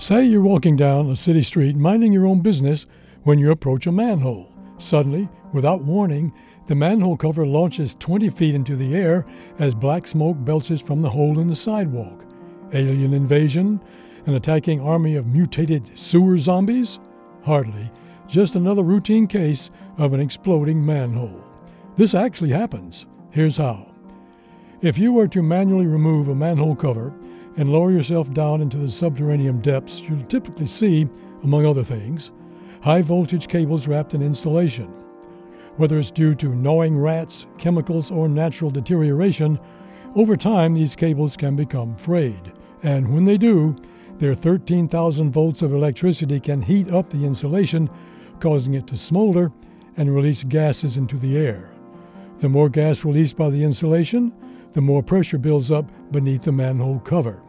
Say you're walking down a city street minding your own business when you approach a manhole. Suddenly, without warning, the manhole cover launches 20 feet into the air as black smoke belches from the hole in the sidewalk. Alien invasion? An attacking army of mutated sewer zombies? Hardly. Just another routine case of an exploding manhole. This actually happens. Here's how. If you were to manually remove a manhole cover and lower yourself down into the subterranean depths, you'll typically see, among other things, high voltage cables wrapped in insulation. Whether it's due to gnawing rats, chemicals, or natural deterioration, over time these cables can become frayed. And when they do, their 13,000 volts of electricity can heat up the insulation, causing it to smolder and release gases into the air. The more gas released by the insulation, the more pressure builds up beneath the manhole cover.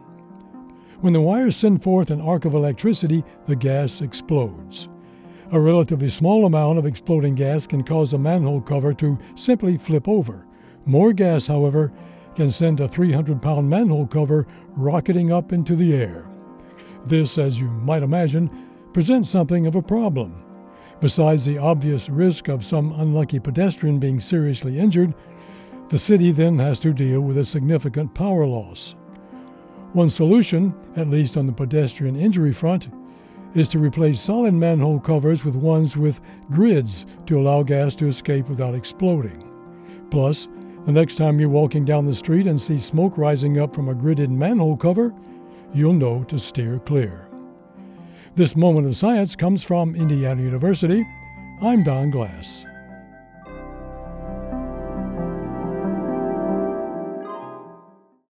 When the wires send forth an arc of electricity, the gas explodes. A relatively small amount of exploding gas can cause a manhole cover to simply flip over. More gas, however, can send a 300 pound manhole cover rocketing up into the air. This, as you might imagine, presents something of a problem. Besides the obvious risk of some unlucky pedestrian being seriously injured, the city then has to deal with a significant power loss. One solution, at least on the pedestrian injury front, is to replace solid manhole covers with ones with grids to allow gas to escape without exploding. Plus, the next time you're walking down the street and see smoke rising up from a gridded manhole cover, you'll know to steer clear. This moment of science comes from Indiana University. I'm Don Glass.